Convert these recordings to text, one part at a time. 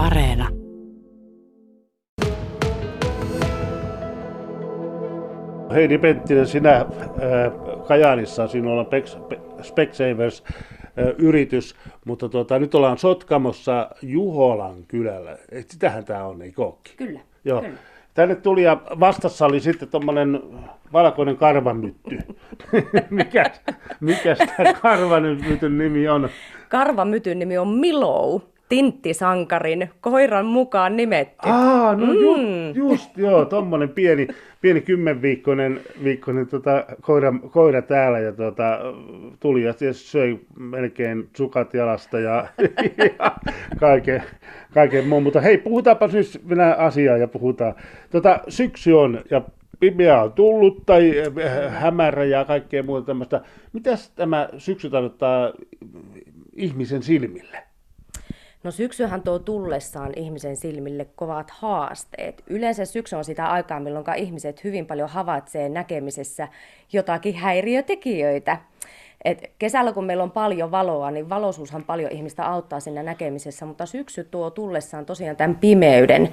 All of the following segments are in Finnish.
Areena. Heidi Penttinen, sinä äh, Kajaanissa, sinulla on Specsavers-yritys, mutta tuota, nyt ollaan Sotkamossa Juholan kylällä. Et sitähän tämä on, ei kookki? Kyllä. Joo. Kyllä. Tänne tuli ja vastassa oli sitten tuommoinen valkoinen karvanmytty. mikä, mikä tämä karvanmytyn nimi on? Karvamytyn nimi on Milou, tinttisankarin koiran mukaan nimetty. Aa, no ju, Mm. just joo, tommonen pieni, pieni kymmenviikkoinen viikkoinen, tota, koira, koira, täällä ja tota, tuli ja söi melkein sukat jalasta ja, ja kaiken, kaiken muun. Mutta hei, puhutaanpa nyt minä asiaa ja puhutaan. Tota, syksy on ja pimeä on tullut tai äh, hämärä ja kaikkea muuta tämmöistä. Mitäs tämä syksy tarkoittaa ihmisen silmille? No syksyhän tuo tullessaan ihmisen silmille kovat haasteet. Yleensä syksy on sitä aikaa, milloin ihmiset hyvin paljon havaitsee näkemisessä jotakin häiriötekijöitä. Et kesällä kun meillä on paljon valoa, niin valoisuushan paljon ihmistä auttaa siinä näkemisessä, mutta syksy tuo tullessaan tosiaan tämän pimeyden.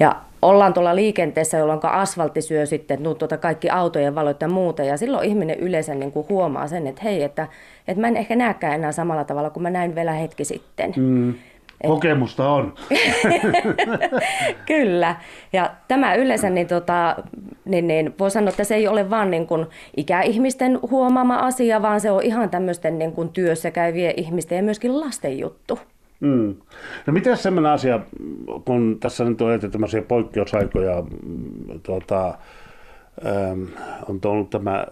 Ja ollaan tuolla liikenteessä, jolloin asfaltti syö sitten no, tuota kaikki autojen valot ja muuta. Ja silloin ihminen yleensä niin kuin huomaa sen, että hei, että, että mä en ehkä näekään enää samalla tavalla kuin mä näin vielä hetki sitten. Mm. Kokemusta on. Kyllä. Ja tämä yleensä, niin, tota, niin, niin voi sanoa, että se ei ole vain niin kuin ikäihmisten huomaama asia, vaan se on ihan tämmöisten niin kuin työssä käyvien ihmisten ja myöskin lasten juttu. Mm. No miten semmoinen asia, kun tässä nyt on tämmöisiä poikkeusaikoja, mm, tuota, on ollut tämä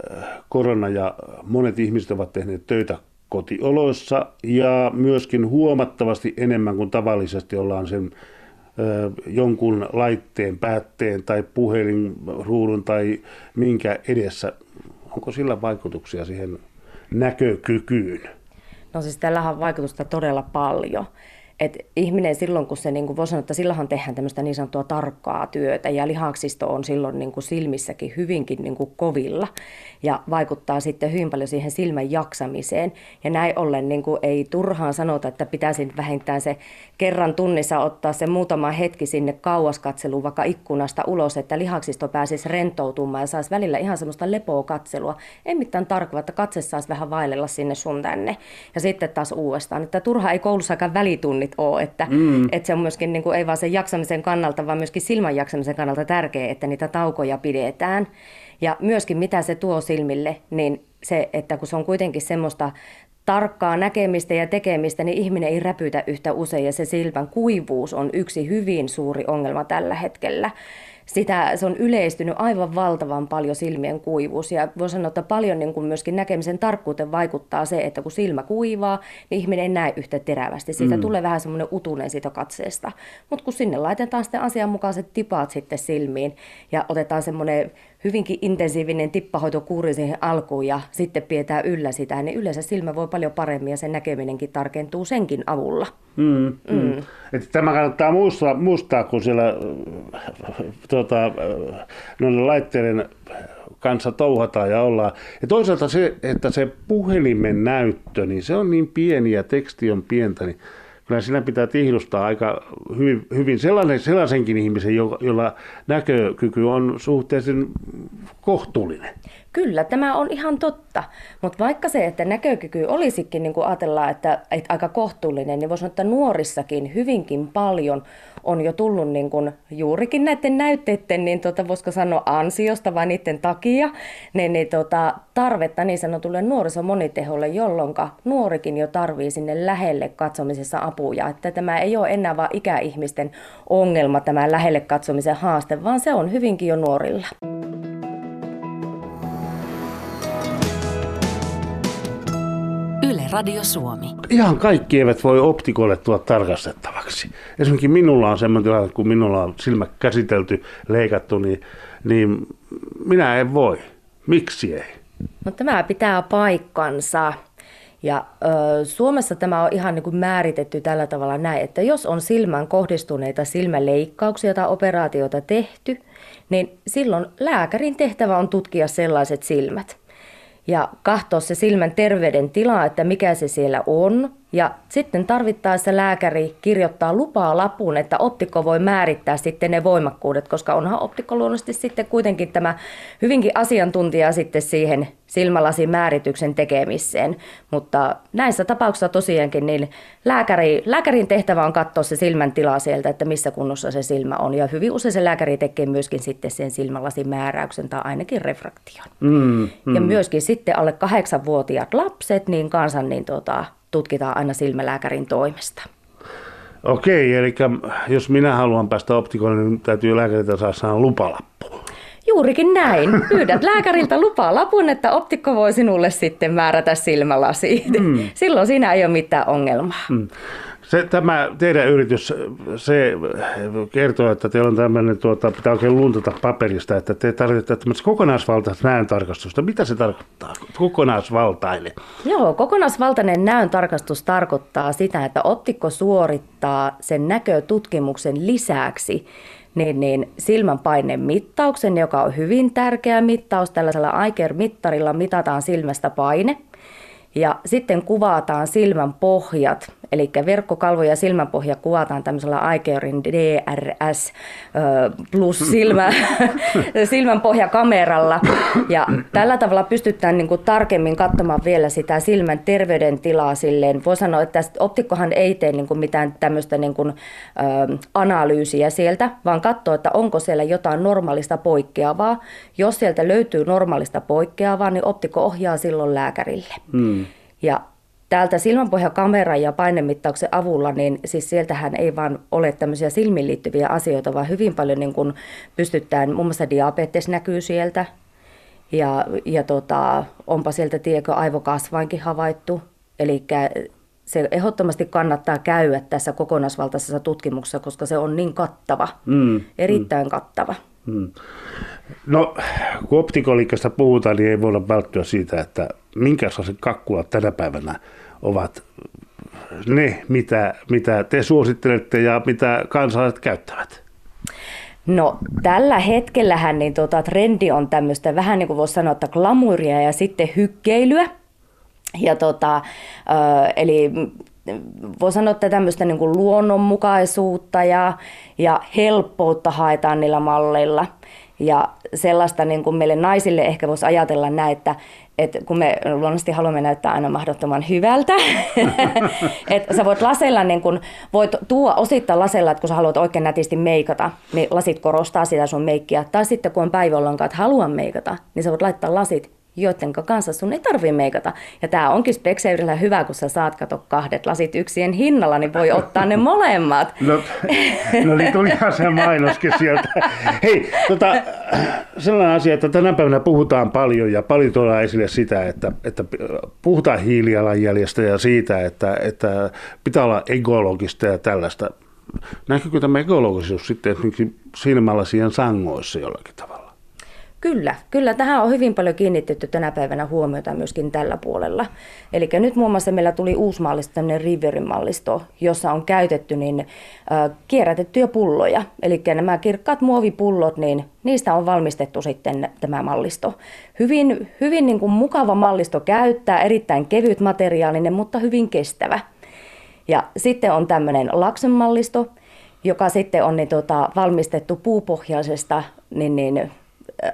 korona ja monet ihmiset ovat tehneet töitä kotioloissa ja myöskin huomattavasti enemmän kuin tavallisesti ollaan sen jonkun laitteen, päätteen tai puhelinruudun tai minkä edessä. Onko sillä vaikutuksia siihen näkökykyyn? No siis tällähän on vaikutusta todella paljon. Et ihminen silloin, kun se, niin kuin voi sanoa, että silloinhan tehdään tämmöistä niin sanottua tarkkaa työtä ja lihaksisto on silloin niin kuin silmissäkin hyvinkin niin kuin kovilla ja vaikuttaa sitten hyvin paljon siihen silmän jaksamiseen. Ja näin ollen niin kuin ei turhaan sanota, että pitäisi vähintään se kerran tunnissa ottaa se muutama hetki sinne kauaskatseluun vaikka ikkunasta ulos, että lihaksisto pääsisi rentoutumaan ja saisi välillä ihan semmoista lepoa katselua. Ei mitään tarkoa, että katse saisi vähän vaellella sinne sun tänne. Ja sitten taas uudestaan, että turha ei koulussakaan välitunnit ole, että, mm. että se on myöskin niin kuin, ei vaan sen jaksamisen kannalta, vaan myöskin silmän jaksamisen kannalta tärkeää, että niitä taukoja pidetään. Ja myöskin mitä se tuo silmille, niin se, että kun se on kuitenkin semmoista tarkkaa näkemistä ja tekemistä, niin ihminen ei räpytä yhtä usein ja se silmän kuivuus on yksi hyvin suuri ongelma tällä hetkellä. Sitä, se on yleistynyt aivan valtavan paljon silmien kuivuus ja voi sanoa, että paljon niin kuin myöskin näkemisen tarkkuuteen vaikuttaa se, että kun silmä kuivaa, niin ihminen ei näe yhtä terävästi. Siitä mm. tulee vähän semmoinen utunen siitä katseesta. Mutta kun sinne laitetaan sitten asianmukaiset tipat sitten silmiin ja otetaan semmoinen hyvinkin intensiivinen tippahoitokuuri siihen alkuun ja sitten pidetään yllä sitä, niin yleensä silmä voi paljon paremmin ja sen näkeminenkin tarkentuu senkin avulla. Mm, mm. Että tämä kannattaa muistaa, muistaa kun siellä tuota, noiden laitteiden kanssa touhataan ja ollaan. Ja toisaalta se, että se puhelimen näyttö, niin se on niin pieni ja teksti on pientä, niin kyllä siinä pitää tihdustaa aika hyvin, hyvin sellainen, sellaisenkin ihmisen, jolla näkökyky on suhteellisen kohtuullinen. Kyllä, tämä on ihan totta. Mutta vaikka se, että näkökyky olisikin, niin kuin ajatellaan, että, että aika kohtuullinen, niin voisi sanoa, että nuorissakin hyvinkin paljon on jo tullut niin kuin juurikin näiden näytteiden, niin tota, voisiko sanoa ansiosta vai niiden takia, niin, niin tota, tarvetta niin sanotulle nuorisomoniteholle, jolloin nuorikin jo tarvii sinne lähelle katsomisessa apuja. Että tämä ei ole enää vain ikäihmisten ongelma, tämä lähelle katsomisen haaste, vaan se on hyvinkin jo nuorilla. Radio Suomi. Ihan kaikki eivät voi optikolle tuoda tarkastettavaksi. Esimerkiksi minulla on semmoinen tilanne, kun minulla on silmä käsitelty, leikattu, niin, niin minä en voi. Miksi ei? No tämä pitää paikkansa. Ja ö, Suomessa tämä on ihan niin kuin määritetty tällä tavalla näin, että jos on silmään kohdistuneita silmäleikkauksia tai operaatioita tehty, niin silloin lääkärin tehtävä on tutkia sellaiset silmät ja katsoa se silmän terveyden tila, että mikä se siellä on, Ja sitten tarvittaessa lääkäri kirjoittaa lupaa lapun, että optikko voi määrittää sitten ne voimakkuudet, koska onhan optikko luonnollisesti sitten kuitenkin tämä hyvinkin asiantuntija sitten siihen silmälasin määrityksen tekemiseen. Mutta näissä tapauksissa tosiaankin niin lääkäri, lääkärin tehtävä on katsoa se silmän tila sieltä, että missä kunnossa se silmä on. Ja hyvin usein se lääkäri tekee myöskin sitten sen silmälasin määräyksen tai ainakin refraktion. Mm, mm. Ja myöskin sitten alle kahdeksanvuotiaat lapset, niin kansan niin tota, tutkitaan aina silmälääkärin toimesta. Okei, eli jos minä haluan päästä optikolle, niin täytyy lääkäriltä saada lupalappu. Juurikin näin. Pyydät lääkäriltä lupaa lapun, että optikko voi sinulle sitten määrätä silmälasi. Mm. Silloin siinä ei ole mitään ongelmaa. Mm. Se, tämä teidän yritys, se kertoo, että teillä on tämmöinen, tuota, pitää oikein luntata paperista, että te tarvitsette tämmöistä kokonaisvaltaista näöntarkastusta. Mitä se tarkoittaa, kokonaisvaltainen? Joo, kokonaisvaltainen näöntarkastus tarkoittaa sitä, että optikko suorittaa sen näkötutkimuksen lisäksi niin, niin silmänpaineen mittauksen, joka on hyvin tärkeä mittaus. Tällaisella Aiker-mittarilla mitataan silmästä paine – ja sitten kuvataan silmän pohjat, eli verkkokalvo ja silmänpohja kuvataan tämmöisellä Ikeorin DRS plus silmä, silmänpohjakameralla. Ja tällä tavalla pystytään niin kuin tarkemmin katsomaan vielä sitä silmän terveydentilaa silleen. Voi sanoa, että optikkohan ei tee niin kuin mitään tämmöistä niin kuin, ö, analyysiä sieltä, vaan katsoo, että onko siellä jotain normaalista poikkeavaa. Jos sieltä löytyy normaalista poikkeavaa, niin optikko ohjaa silloin lääkärille. Hmm. Ja täältä silmänpohjakameran ja painemittauksen avulla, niin siis sieltähän ei vaan ole tämmöisiä silmiin liittyviä asioita, vaan hyvin paljon niin kuin pystytään, muun muassa diabetes näkyy sieltä, ja, ja tota, onpa sieltä tiekö aivokasvainkin havaittu. Eli se ehdottomasti kannattaa käydä tässä kokonaisvaltaisessa tutkimuksessa, koska se on niin kattava, mm, erittäin mm. kattava. Mm. No, kun optikoliikasta puhutaan, niin ei voida välttyä siitä, että minkälaiset kakkulat tänä päivänä ovat ne, mitä, mitä te suosittelette ja mitä kansalaiset käyttävät? No tällä hetkellähän niin tota, trendi on tämmöistä vähän niin kuin voisi sanoa, että glamuria ja sitten hykkeilyä. Ja tota, eli voi sanoa, että tämmöistä niin kuin luonnonmukaisuutta ja, ja helppoutta haetaan niillä malleilla. Ja sellaista niin kuin meille naisille ehkä voisi ajatella näin, että, että kun me luonnollisesti haluamme näyttää aina mahdottoman hyvältä, että sä voit lasella, niin kun, voit tuo osittain lasella, että kun sä haluat oikein nätisti meikata, niin lasit korostaa sitä sun meikkiä. Tai sitten kun on päivä että haluan meikata, niin sä voit laittaa lasit joiden kanssa sun ei tarvitse meikata. Ja tämä onkin Specsaverilla hyvä, kun sä saat kato kahdet lasit yksien hinnalla, niin voi ottaa ne molemmat. No, no niin tulihan se mainoskin sieltä. Hei, tota, sellainen asia, että tänä päivänä puhutaan paljon ja paljon tuolla esille sitä, että, että puhutaan hiilijalanjäljestä ja siitä, että, että pitää olla ekologista ja tällaista. Näkyykö tämä ekologisuus sitten esimerkiksi silmälasien sangoissa jollakin tavalla? Kyllä, kyllä. Tähän on hyvin paljon kiinnitetty tänä päivänä huomiota myöskin tällä puolella. Eli nyt muun muassa meillä tuli uusmallista tämmöinen Riverin mallisto, jossa on käytetty niin, äh, kierrätettyjä pulloja. Eli nämä kirkkaat muovipullot, niin niistä on valmistettu sitten tämä mallisto. Hyvin, hyvin niin kuin mukava mallisto käyttää, erittäin kevyt materiaalinen, mutta hyvin kestävä. Ja sitten on tämmöinen laksen mallisto, joka sitten on niin, tota, valmistettu puupohjaisesta niin, niin,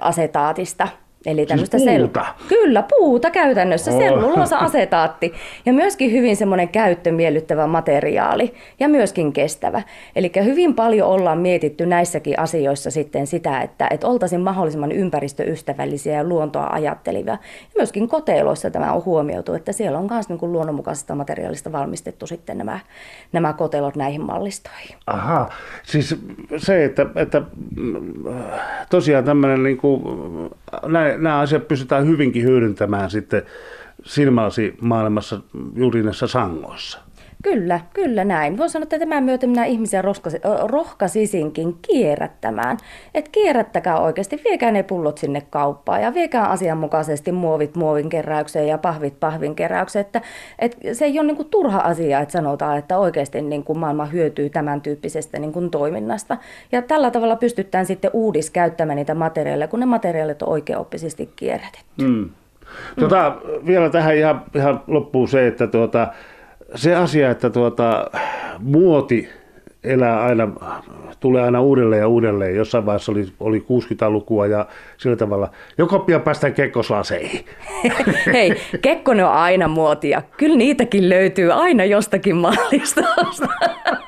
asetaatista. Eli tämmöistä siis puuta? Sel- Kyllä, puuta käytännössä, oh. selluloosa asetaatti. Ja myöskin hyvin semmoinen käyttömiellyttävä materiaali ja myöskin kestävä. Eli hyvin paljon ollaan mietitty näissäkin asioissa sitten sitä, että, että oltaisiin mahdollisimman ympäristöystävällisiä ja luontoa ajattelivia. Ja myöskin koteiloissa tämä on huomioitu, että siellä on myös niin kuin luonnonmukaisesta materiaalista valmistettu sitten nämä, nämä kotelot näihin mallistoihin. Aha, siis se, että, että tosiaan tämmöinen niin kuin, näin, nämä asiat pystytään hyvinkin hyödyntämään sitten silmäsi maailmassa juuri näissä sangoissa. Kyllä, kyllä näin. Voin sanoa, että tämän myötä minä ihmisiä rohkaisisinkin kierrättämään. Että kierrättäkää oikeasti, viekää ne pullot sinne kauppaan ja viekää asianmukaisesti muovit muovin keräykseen ja pahvit pahvin keräykseen. Että, että se ei ole niin kuin turha asia, että sanotaan, että oikeasti niin kuin maailma hyötyy tämän tyyppisestä niin kuin toiminnasta. Ja tällä tavalla pystytään sitten uudiskäyttämään niitä materiaaleja, kun ne materiaalit on oikeaoppisesti kierrätetty. Mm. Tota, mm. Vielä tähän ihan, ihan loppuun se, että tuota, se asia, että tuota, muoti elää aina, tulee aina uudelleen ja uudelleen. Jossain vaiheessa oli, oli 60-lukua ja sillä tavalla. Joko pian päästään kekkoslaseihin. Hei, Kekkonen on aina muotia. Kyllä niitäkin löytyy aina jostakin mallistosta.